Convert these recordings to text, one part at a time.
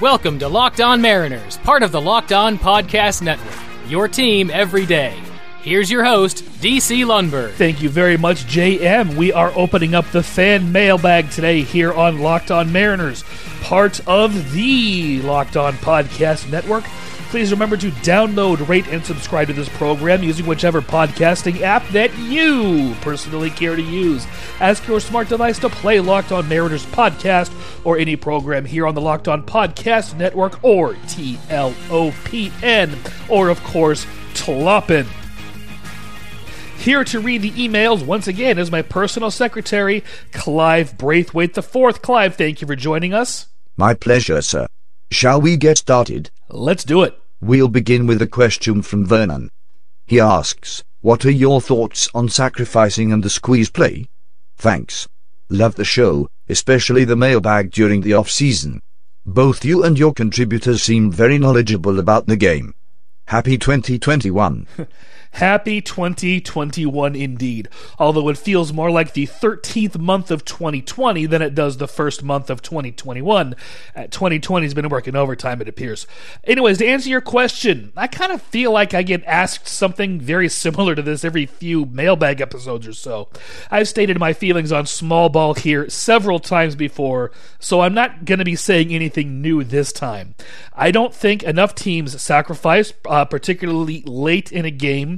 Welcome to Locked On Mariners, part of the Locked On Podcast Network. Your team every day. Here's your host, DC Lundberg. Thank you very much, JM. We are opening up the fan mailbag today here on Locked On Mariners, part of the Locked On Podcast Network. Please remember to download, rate, and subscribe to this program using whichever podcasting app that you personally care to use. Ask your smart device to play Locked On Mariners podcast or any program here on the Locked On Podcast Network or TLOPN, or of course, Tloppin. Here to read the emails once again is my personal secretary, Clive Braithwaite IV. Clive, thank you for joining us. My pleasure, sir. Shall we get started? Let's do it. We'll begin with a question from Vernon. He asks, What are your thoughts on sacrificing and the squeeze play? Thanks. Love the show, especially the mailbag during the off season. Both you and your contributors seem very knowledgeable about the game. Happy 2021. Happy 2021 indeed. Although it feels more like the 13th month of 2020 than it does the first month of 2021. Uh, 2020 has been working overtime, it appears. Anyways, to answer your question, I kind of feel like I get asked something very similar to this every few mailbag episodes or so. I've stated my feelings on small ball here several times before, so I'm not going to be saying anything new this time. I don't think enough teams sacrifice, uh, particularly late in a game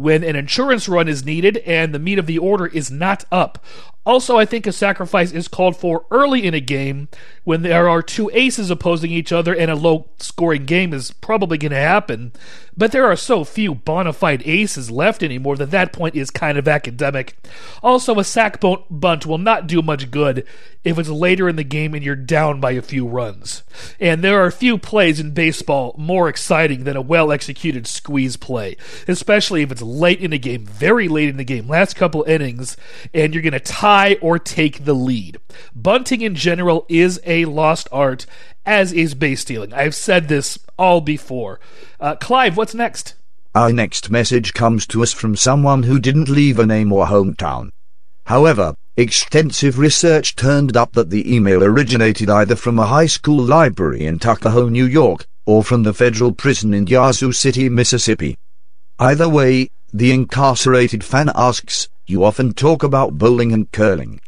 when an insurance run is needed and the meat of the order is not up. Also, I think a sacrifice is called for early in a game when there are two aces opposing each other and a low scoring game is probably going to happen. But there are so few bona fide aces left anymore that that point is kind of academic. Also, a sac bunt will not do much good if it's later in the game and you're down by a few runs. And there are few plays in baseball more exciting than a well executed squeeze play, especially if it's late in the game, very late in the game, last couple innings, and you're going to tie or take the lead. Bunting in general is a lost art, as is base stealing. I've said this all before. Uh, Clive, what's next? Our next message comes to us from someone who didn't leave a name or hometown. However, extensive research turned up that the email originated either from a high school library in Tuckahoe, New York, or from the federal prison in Yazoo City, Mississippi. Either way, the incarcerated fan asks, You often talk about bowling and curling.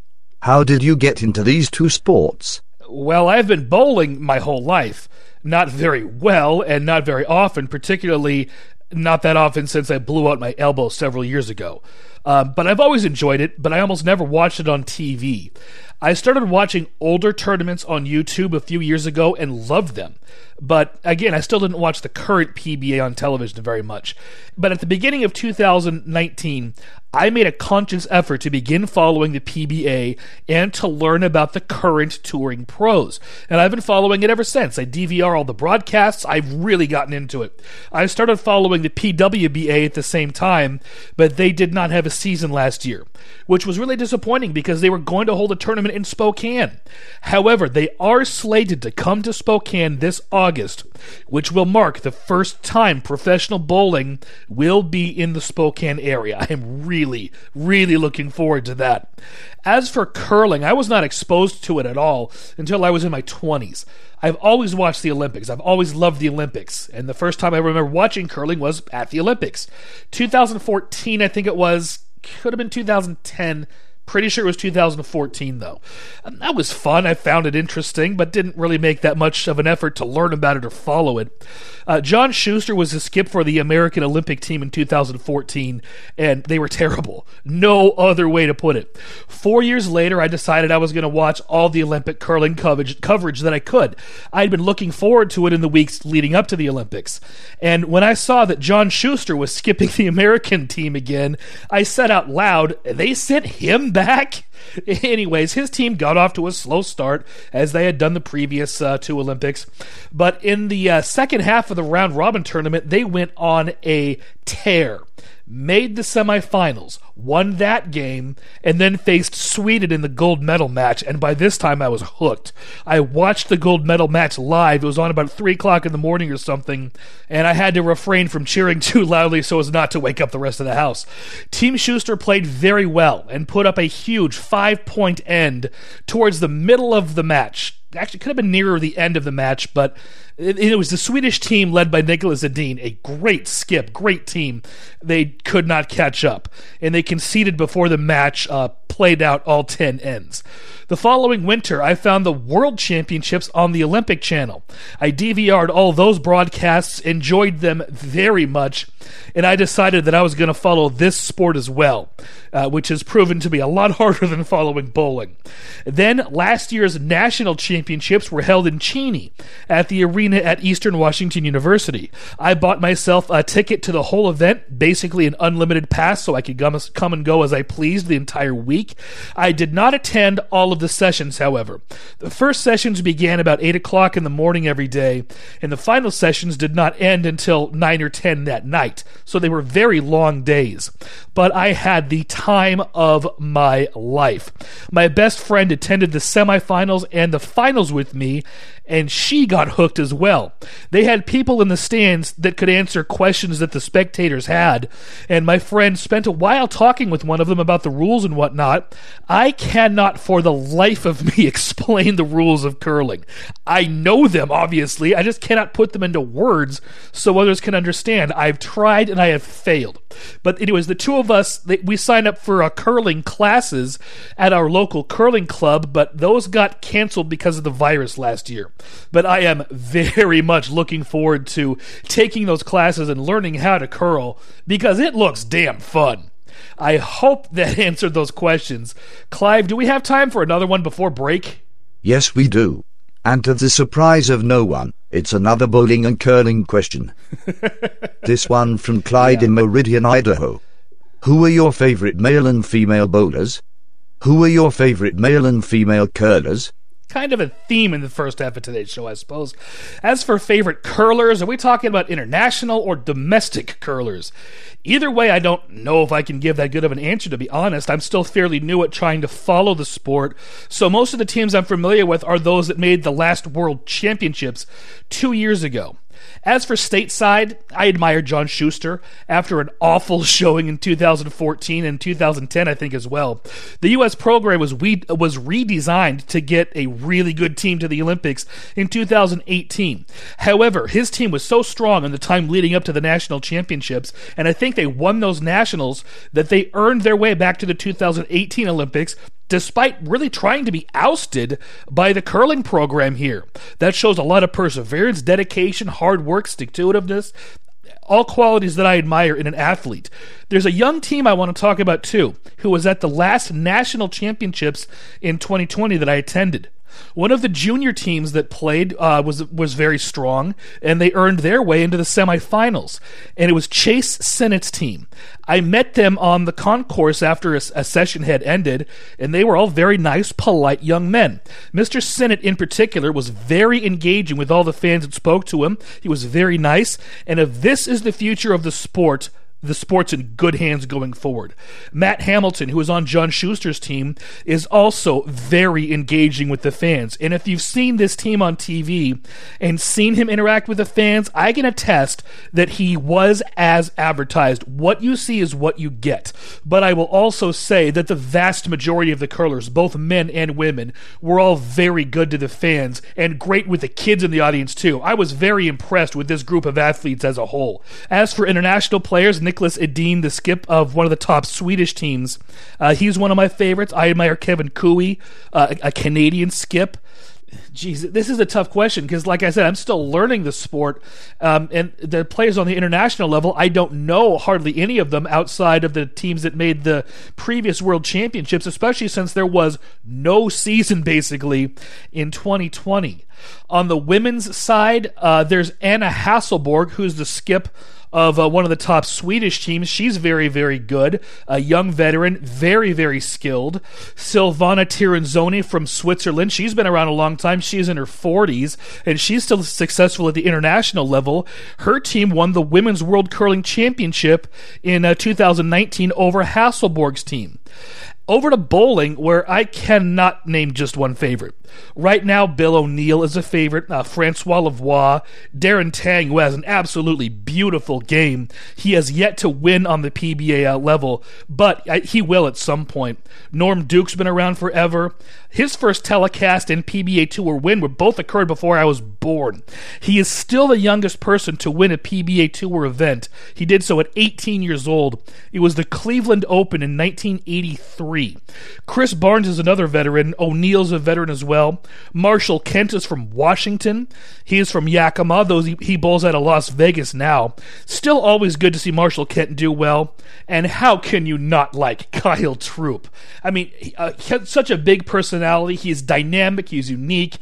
How did you get into these two sports? Well, I've been bowling my whole life. Not very well, and not very often, particularly not that often since I blew out my elbow several years ago. Um, but I've always enjoyed it, but I almost never watched it on TV. I started watching older tournaments on YouTube a few years ago and loved them. But again, I still didn't watch the current PBA on television very much. But at the beginning of 2019, I made a conscious effort to begin following the PBA and to learn about the current touring pros. And I've been following it ever since. I DVR all the broadcasts. I've really gotten into it. I started following the PWBA at the same time, but they did not have a season last year, which was really disappointing because they were going to hold a tournament in Spokane. However, they are slated to come to Spokane this August, which will mark the first time professional bowling will be in the Spokane area. I am really, really looking forward to that. As for curling, I was not exposed to it at all until I was in my 20s. I've always watched the Olympics. I've always loved the Olympics. And the first time I remember watching curling was at the Olympics. 2014, I think it was, could have been 2010 Pretty sure it was 2014, though. And that was fun. I found it interesting, but didn't really make that much of an effort to learn about it or follow it. Uh, John Shuster was a skip for the American Olympic team in 2014, and they were terrible. No other way to put it. Four years later, I decided I was going to watch all the Olympic curling coverage, coverage that I could. I'd been looking forward to it in the weeks leading up to the Olympics. And when I saw that John Shuster was skipping the American team again, I said out loud, they sent him back? Anyways, his team got off to a slow start as they had done the previous uh, two Olympics. But in the uh, second half of the round robin tournament, they went on a tear made the semifinals, won that game, and then faced Sweden in the gold medal match. And by this time, I was hooked. I watched the gold medal match live. It was on about 3 o'clock in the morning or something, and I had to refrain from cheering too loudly so as not to wake up the rest of the house. Team Shuster played very well and put up a huge five point end towards the middle of the match actually could have been nearer the end of the match, but it, it, was the Swedish team led by Niklas Edin, a great skip, great team. They could not catch up, and they conceded before the match uh, played out all 10 ends. The following winter, I found the World Championships on the Olympic Channel. I DVR'd all those broadcasts, enjoyed them very much, and I decided that I was going to follow this sport as well, uh, which has proven to be a lot harder than following bowling. Then, last year's national championships were held in Cheney at the arena at Eastern Washington University. I bought myself a ticket to the whole event, basically an unlimited pass so I could come and go as I pleased the entire week. I did not attend all of the sessions, however. The first sessions began about 8 o'clock in the morning every day, and the final sessions did not end until 9 or 10 that night, so they were very long days. But I had the time of my life. My best friend attended the semifinals and the finals with me, and she got hooked as well. They had people in the stands that could answer questions that the spectators had, and my friend spent a while talking with one of them about the rules and whatnot. I cannot for the life of me explain the rules of curling. I know them, obviously, I just cannot put them into words so others can understand. I've tried and I have failed. But anyways, the two of us, we signed up for a curling classes at our local curling club, but those got canceled because of the virus last year. But I am very much looking forward to taking those classes and learning how to curl because it looks damn fun. I hope that answered those questions. Clive, do we have time for another one before break? Yes, we do. And to the surprise of no one, it's another bowling and curling question. this one from Clyde yeah. in Meridian, Idaho. Who are your favorite male and female bowlers? Who are your favorite male and female curlers? Kind of a theme in the first half of today's show, I suppose. As for favorite curlers, are we talking about international or domestic curlers? Either way, I don't know if I can give that good of an answer, to be honest. I'm still fairly new at trying to follow the sport, so most of the teams I'm familiar with are those that made the last World Championships two years ago. As for stateside, I admire John Shuster after an awful showing in 2014 and 2010, I think as well. The U.S. program was we, was redesigned to get a really good team to the Olympics in 2018. However, his team was so strong in the time leading up to the national championships, and I think they won those nationals that they earned their way back to the 2018 Olympics despite really trying to be ousted by the curling program here. That shows a lot of perseverance, dedication, hard work, stick to itiveness. All qualities that I admire in an athlete. There's a young team I want to talk about too, who was at the last national championships in 2020 that I attended. One of the junior teams that played uh, was was very strong, and they earned their way into the semifinals. And it was Chase Sinnott's team. I met them on the concourse after a, a, session had ended, and they were all very nice, polite young men. Mr. Sinnott, in particular, was very engaging with all the fans that spoke to him. He was very nice, and if this is the future of the sport, the sport's in good hands going forward. Matt Hamilton, who is on John Shuster's team, is also very engaging with the fans. And if you've seen this team on TV and seen him interact with the fans, I can attest that he was as advertised. What you see is what you get. But I will also say that the vast majority of the curlers, both men and women, were all very good to the fans and great with the kids in the audience too. I was very impressed with this group of athletes as a whole. As for international players, Niklas Edin, the skip of one of the top Swedish teams. Uh, he's one of my favorites. I admire Kevin Koe, uh, a Canadian skip. Jeez, this is a tough question because, like I said, I'm still learning the sport, um, and the players on the international level, I don't know hardly any of them outside of the teams that made the previous World Championships, especially since there was no season basically in 2020. On the women's side, uh, there's Anna Hasselborg, who's the skip of uh, one of the top Swedish teams. She's very, very good. A young veteran, very, very skilled. Silvana Tirinzoni from Switzerland. She's been around a long time. She's in her 40s, and she's still successful at the international level. Her team won the Women's World Curling Championship in uh, 2019 over Hasselborg's team. Over to bowling, where I cannot name just one favorite. Right now, Bill O'Neill is a favorite. Uh, Francois Lavoie, Darren Tang, who has an absolutely beautiful game. He has yet to win on the PBA level, but uh, he will at some point. Norm Duke's been around forever. His first telecast and PBA Tour win were both occurred before I was born. He is still the youngest person to win a PBA Tour event. He did so at 18 years old. It was the Cleveland Open in 1983. Chris Barnes is another veteran. O'Neill's a veteran as well. Marshall Kent is from Washington. He is from Yakima, though he, bowls out of Las Vegas now. Still always good to see Marshall Kent do well. And how can you not like Kyle Troop? I mean, uh, such a big personality. He is dynamic. He's unique.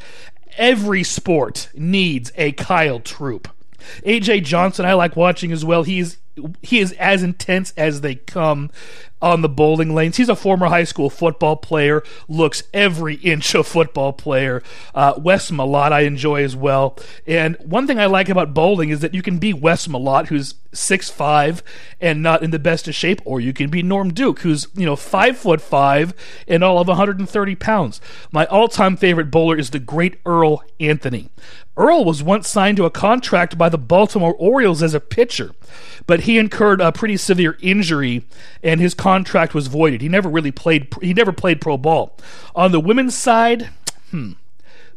Every sport needs a Kyle Troop. AJ Johnson, I like watching as well. He's he is as intense as they come on the bowling lanes. He's a former high school football player, looks every inch a football player. Uh, Wes Malott, I enjoy as well. And one thing I like about bowling is that you can be Wes Malott, who's six five and not in the best of shape, or you can be Norm Duke, who's you know five foot five and all of 130 pounds. My all-time favorite bowler is the great Earl Anthony. Earl was once signed to a contract by the Baltimore Orioles as a pitcher, but he incurred a pretty severe injury and his contract was voided. He never really played he never played pro ball. On the women's side, hmm,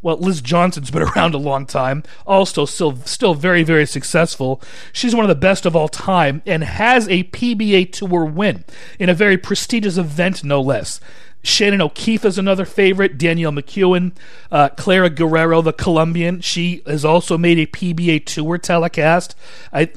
well, Liz Johnson's been around a long time, also still still very very successful. She's one of the best of all time and has a PBA Tour win in a very prestigious event, no less. Shannon O'Keefe is another favorite. Danielle McEwen, uh, Clara Guerrero, the Colombian, she has also made a PBA Tour telecast. I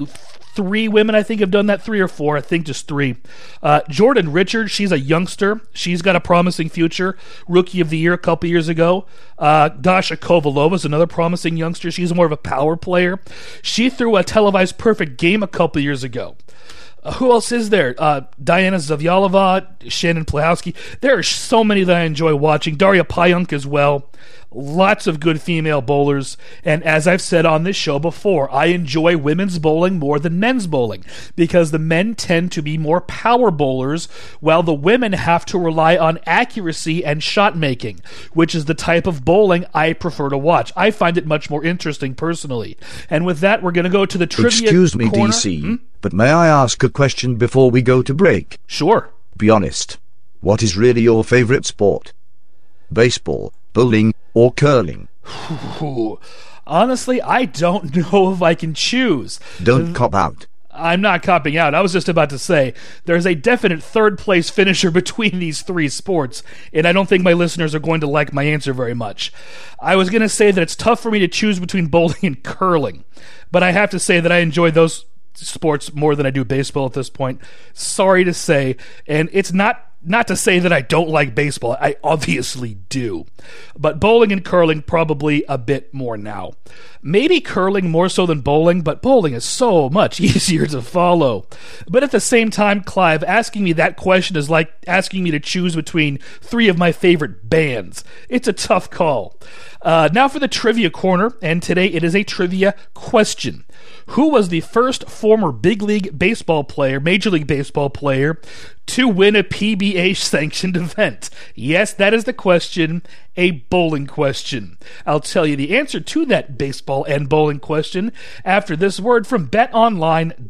three women, I think, have done that. Three or four, I think, just three. Uh, Jordan Richards, she's a youngster. She's got a promising future. Rookie of the year a couple years ago. Uh, Dasha Kovalova is another promising youngster. She's more of a power player. She threw a televised perfect game a couple years ago. Uh, who else is there? Uh, Diana Zavjalova, Shannon Pluhowsky. There are so many that I enjoy watching. Daria Pajak as well. Lots of good female bowlers. And as I've said on this show before, I enjoy women's bowling more than men's bowling because the men tend to be more power bowlers while the women have to rely on accuracy and shot making, which is the type of bowling I prefer to watch. I find it much more interesting personally. And with that, we're going to go to the trivia. Excuse me, corner. DC, Hmm? but may I ask a question before we go to break? Sure. Be honest. What is really your favorite sport? Baseball, bowling, or curling? Honestly, I don't know if I can choose. Don't cop out. I'm not copping out. I was just about to say there's a definite third place finisher between these three sports, and I don't think my listeners are going to like my answer very much. I was going to say that it's tough for me to choose between bowling and curling, but I have to say that I enjoy those sports more than I do baseball at this point. Sorry to say, and it's not not to say that I don't like baseball. I obviously do. But bowling and curling probably a bit more now. Maybe curling more so than bowling, but bowling is so much easier to follow. But at the same time, Clive, asking me that question is like asking me to choose between three of my favorite bands. It's a tough call. Uh, now for the trivia corner, and today it is a trivia question. Who was the first former big league baseball player, Major League Baseball player, to win a PBA sanctioned event? Yes, that is the question, a bowling question. I'll tell you the answer to that baseball and bowling question after this word from betonline.ag.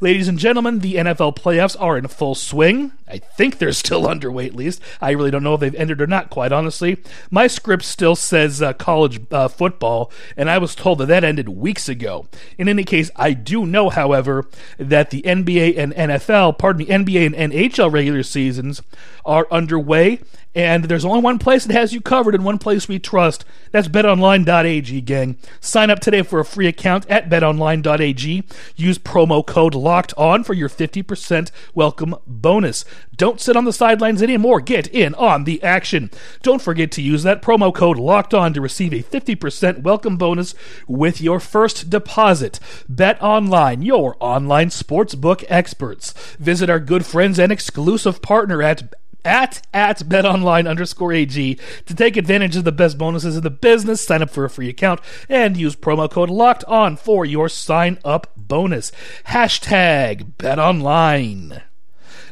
Ladies and gentlemen, the NFL playoffs are in full swing. I think they're still underway at least. I really don't know if they've ended or not, quite honestly. My script still says uh, college uh, football, and I was told that that ended weeks ago. In any case, I do know, however, that the NBA and NFL, pardon me, NBA and NHL regular seasons are underway, and there's only one place that has you covered and one place we trust. That's betonline.ag, gang. Sign up today for a free account at betonline.ag. Use promo code LOCKED ON for your 50% welcome bonus. Don't sit on the sidelines anymore. Get in on the action. Don't forget to use that promo code LOCKED ON to receive a 50% welcome bonus with your first deposit. Bet Online, your online sportsbook experts. Visit our good friends and exclusive partner at at at betonline underscore ag to take advantage of the best bonuses in the business. Sign up for a free account and use promo code locked on for your sign up bonus. Hashtag betonline.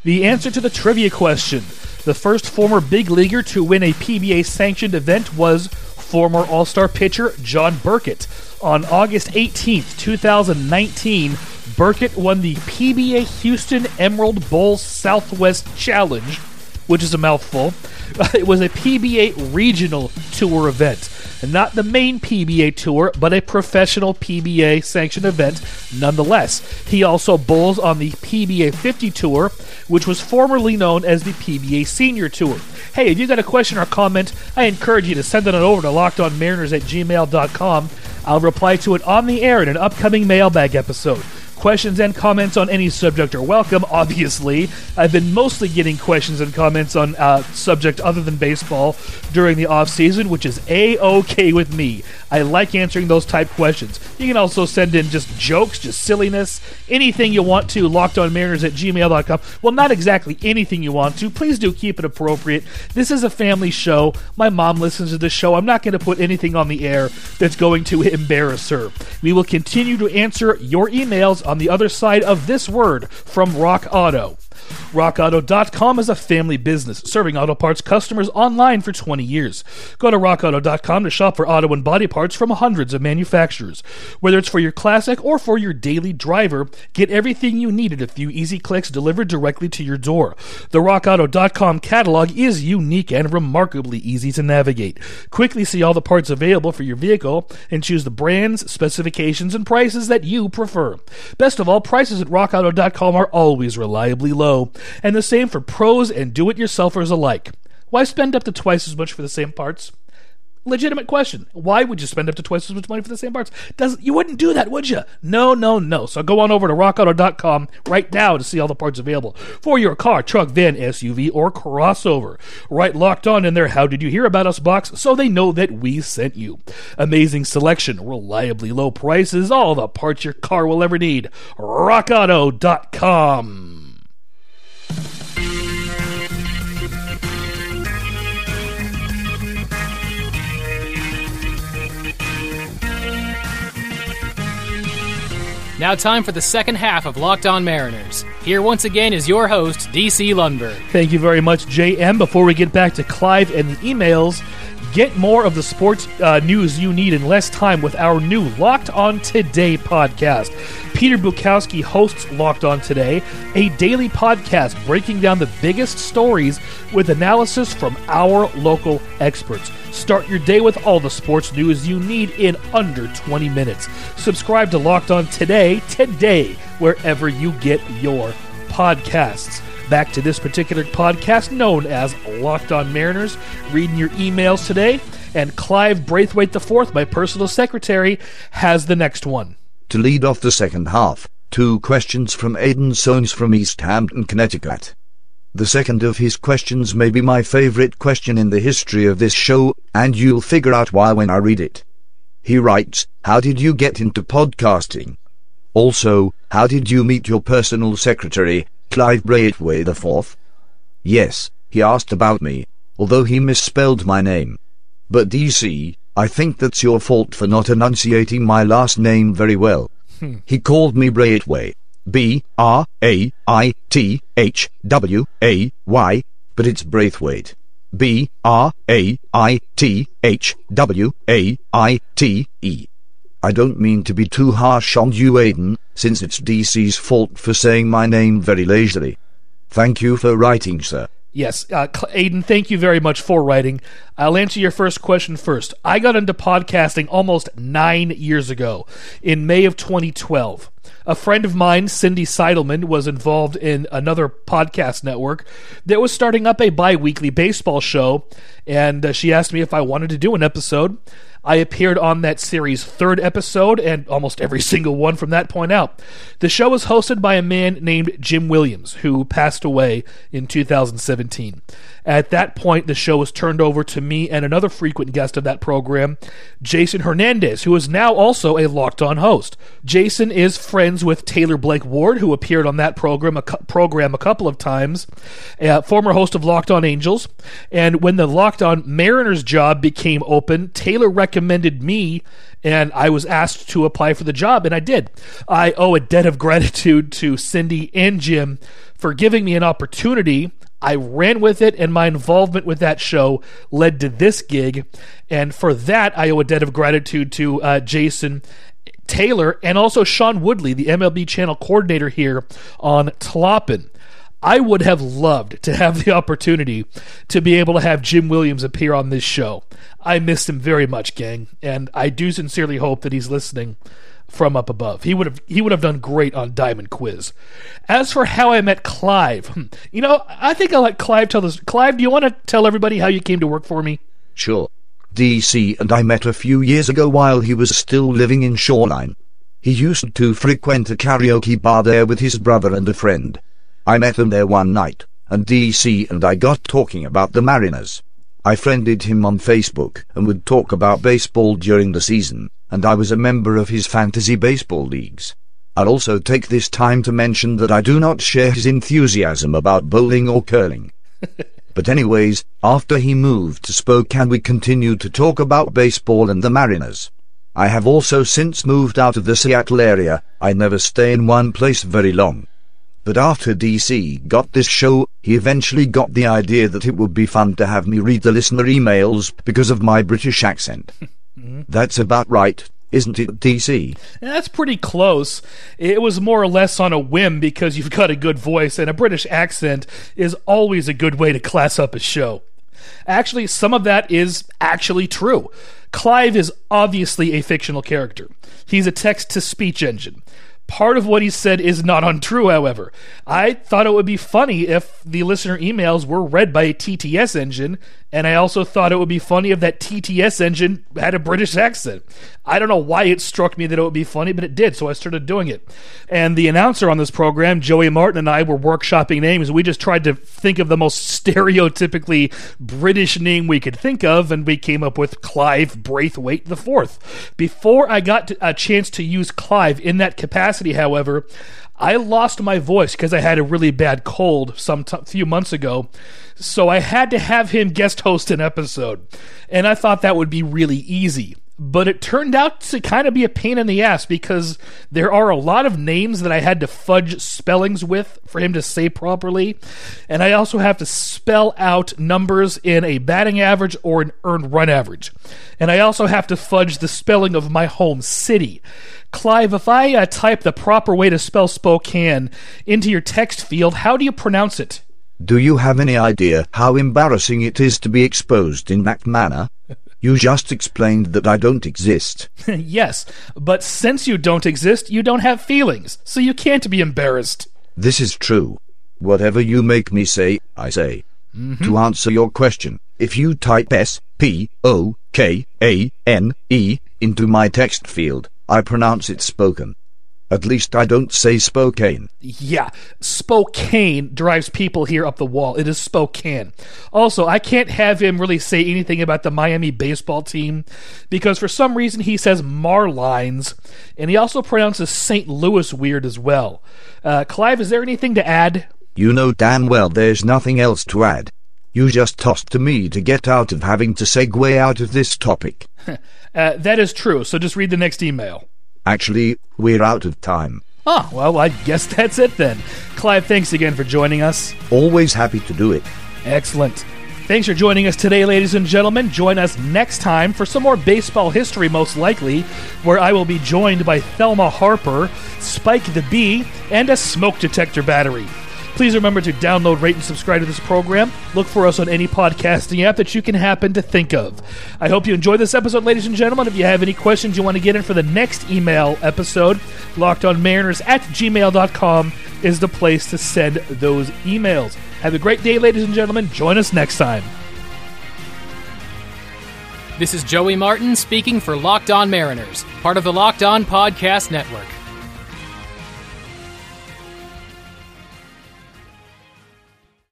The answer to the trivia question. The first former big leaguer to win a pba sanctioned event was former all-star pitcher john burkett. On august 18th 2019 burkett won the pba houston emerald bowl southwest challenge which is a mouthful. It was a PBA regional tour event. Not the main PBA tour, but a professional PBA sanctioned event nonetheless. He also bowls on the PBA 50 tour, which was formerly known as the PBA Senior Tour. Hey, if you got a question or comment, I encourage you to send it on over to lockedonmariners at gmail.com. I'll reply to it on the air in an upcoming mailbag episode. Questions and comments on any subject are welcome, obviously. I've been mostly getting questions and comments on uh, subject other than baseball during the off season, which is a-okay with me. I like answering those type questions. You can also send in just jokes, just silliness, anything you want to, lockedonmariners at gmail.com. Well, not exactly anything you want to. Please do keep it appropriate. This is a family show. My mom listens to this show. I'm not going to put anything on the air that's going to embarrass her. We will continue to answer your emails on the other side of this word from Rock Auto. RockAuto.com is a family business serving auto parts customers online for 20 years. Go to RockAuto.com to shop for auto and body parts from hundreds of manufacturers. Whether it's for your classic or for your daily driver, get everything you need in a few easy clicks delivered directly to your door. The RockAuto.com catalog is unique and remarkably easy to navigate. Quickly see all the parts available for your vehicle and choose the brands, specifications, and prices that you prefer. Best of all, prices at RockAuto.com are always reliably low, and the same for pros and do it yourselfers alike. Why spend up to twice as much for the same parts? Legitimate question. Why would you spend up to twice as much money for the same parts? Does you wouldn't do that, would you? No, no, no. So go on over to rockauto.com right now to see all the parts available for your car, truck, van, SUV, or crossover. Right locked on in their How Did You Hear About Us box so they know that we sent you. Amazing selection, reliably low prices, all the parts your car will ever need. rockauto.com. Now, time for the second half of Locked On Mariners. Here once again is your host, DC Lundberg. Thank you very much, JM. Before we get back to Clive and the emails, get more of the sports uh, news you need in less time with our new Locked On Today podcast. Peter Bukowski hosts Locked On Today, a daily podcast breaking down the biggest stories with analysis from our local experts. Start your day with all the sports news you need in under 20 minutes. Subscribe to Locked On Today, today, wherever you get your podcasts. Back to this particular podcast known as Locked On Mariners. Reading your emails today, and Clive Braithwaite IV, my personal secretary, has the next one. To lead off the second half, two questions from Aidan Soanes from East Hampton, Connecticut. The second of his questions may be my favorite question in the history of this show, and you'll figure out why when I read it. He writes, How did you get into podcasting? Also, how did you meet your personal secretary, Clive Braithwaite IV? Yes, he asked about me, although he misspelled my name. But DC, I think that's your fault for not enunciating my last name very well. Hmm. He called me Braithwaite. B R A I T H W A Y, but it's Braithwaite. B R A I T H W A I T E. I don't mean to be too harsh on you, Aidan, since it's DC's fault for saying my name very lazily. Thank you for writing, sir. Yes, uh, Aidan, thank you very much for writing. I'll answer your first question first. I got into podcasting almost nine years ago, in May of 2012. A friend of mine, Cindy Seidelman, was involved in another podcast network that was starting up a bi weekly baseball show, and uh, she asked me if I wanted to do an episode. I appeared on that series' third episode and almost every single one from that point out. The show was hosted by a man named Jim Williams, who passed away in 2017. At that point, the show was turned over to me and another frequent guest of that program, Jason Hernandez, who is now also a locked on host. Jason is friends with Taylor Blake Ward, who appeared on that program a, program a couple of times, uh, former host of Locked On Angels. And when the Locked On Mariners job became open, Taylor recommended me and I was asked to apply for the job, and I did. I owe a debt of gratitude to Cindy and Jim for giving me an opportunity I ran with it, and my involvement with that show led to this gig. And for that, I owe a debt of gratitude to uh, Jason Taylor and also Sean Woodley, the MLB channel coordinator here on Tlopin. I would have loved to have the opportunity to be able to have Jim Williams appear on this show. I missed him very much, gang, and I do sincerely hope that he's listening from up above. He would have he would have done great on Diamond Quiz. As for how I met Clive, hmm, you know, I think I'll let Clive tell this. Clive, do you want to tell everybody how you came to work for me? Sure. DC and I met a few years ago while he was still living in Shoreline. He used to frequent a karaoke bar there with his brother and a friend. I met them there one night, and DC and I got talking about the Mariners. I friended him on Facebook and would talk about baseball during the season, and I was a member of his fantasy baseball leagues. I'll also take this time to mention that I do not share his enthusiasm about bowling or curling. but anyways, after he moved to Spokane we continued to talk about baseball and the Mariners. I have also since moved out of the Seattle area, I never stay in one place very long. But after DC got this show, he eventually got the idea that it would be fun to have me read the listener emails because of my British accent. Mm-hmm. That's about right, isn't it, DC? That's pretty close. It was more or less on a whim because you've got a good voice, and a British accent is always a good way to class up a show. Actually, some of that is actually true. Clive is obviously a fictional character. He's a text to speech engine. Part of what he said is not untrue, however. I thought it would be funny if the listener emails were read by a TTS engine, and I also thought it would be funny if that TTS engine had a British accent. I don't know why it struck me that it would be funny, but it did, so I started doing it. And the announcer on this program, Joey Martin, and I were workshopping names. We just tried to think of the most stereotypically British name we could think of, and we came up with Clive Braithwaite IV. Before I got a chance to use Clive in that capacity, however, I lost my voice because I had a really bad cold some t- few months ago. So I had to have him guest host an episode. And I thought that would be really easy. But it turned out to kind of be a pain in the ass because there are a lot of names that I had to fudge spellings with for him to say properly. And I also have to spell out numbers in a batting average or an earned run average. And I also have to fudge the spelling of my home city. Clive, if I uh, type the proper way to spell Spokane into your text field, how do you pronounce it? Do you have any idea how embarrassing it is to be exposed in that manner? You just explained that I don't exist. yes, but since you don't exist, you don't have feelings, so you can't be embarrassed. This is true. Whatever you make me say, I say. Mm-hmm. To answer your question, if you type S P O K A N E into my text field, I pronounce it spoken. At least I don't say Spokane. Yeah, Spokane drives people here up the wall. It is Spokane. Also, I can't have him really say anything about the Miami baseball team because for some reason he says Marlines, and he also pronounces St. Louis weird as well. Uh, Clive, is there anything to add? You know damn well there's nothing else to add. You just tossed to me to get out of having to segue out of this topic. uh, that is true, so just read the next email. Actually, we're out of time. Oh, well, I guess that's it then. Clive, thanks again for joining us. Always happy to do it. Excellent. Thanks for joining us today, ladies and gentlemen. Join us next time for some more baseball history, most likely, where I will be joined by Thelma Harper, Spike the Bee, and a smoke detector battery. Please remember to download, rate, and subscribe to this program. Look for us on any podcasting app that you can happen to think of. I hope you enjoyed this episode, ladies and gentlemen. If you have any questions you want to get in for the next email episode, lockedonmariners at gmail.com is the place to send those emails. Have a great day, ladies and gentlemen. Join us next time. This is Joey Martin speaking for Locked On Mariners, part of the Locked On Podcast Network.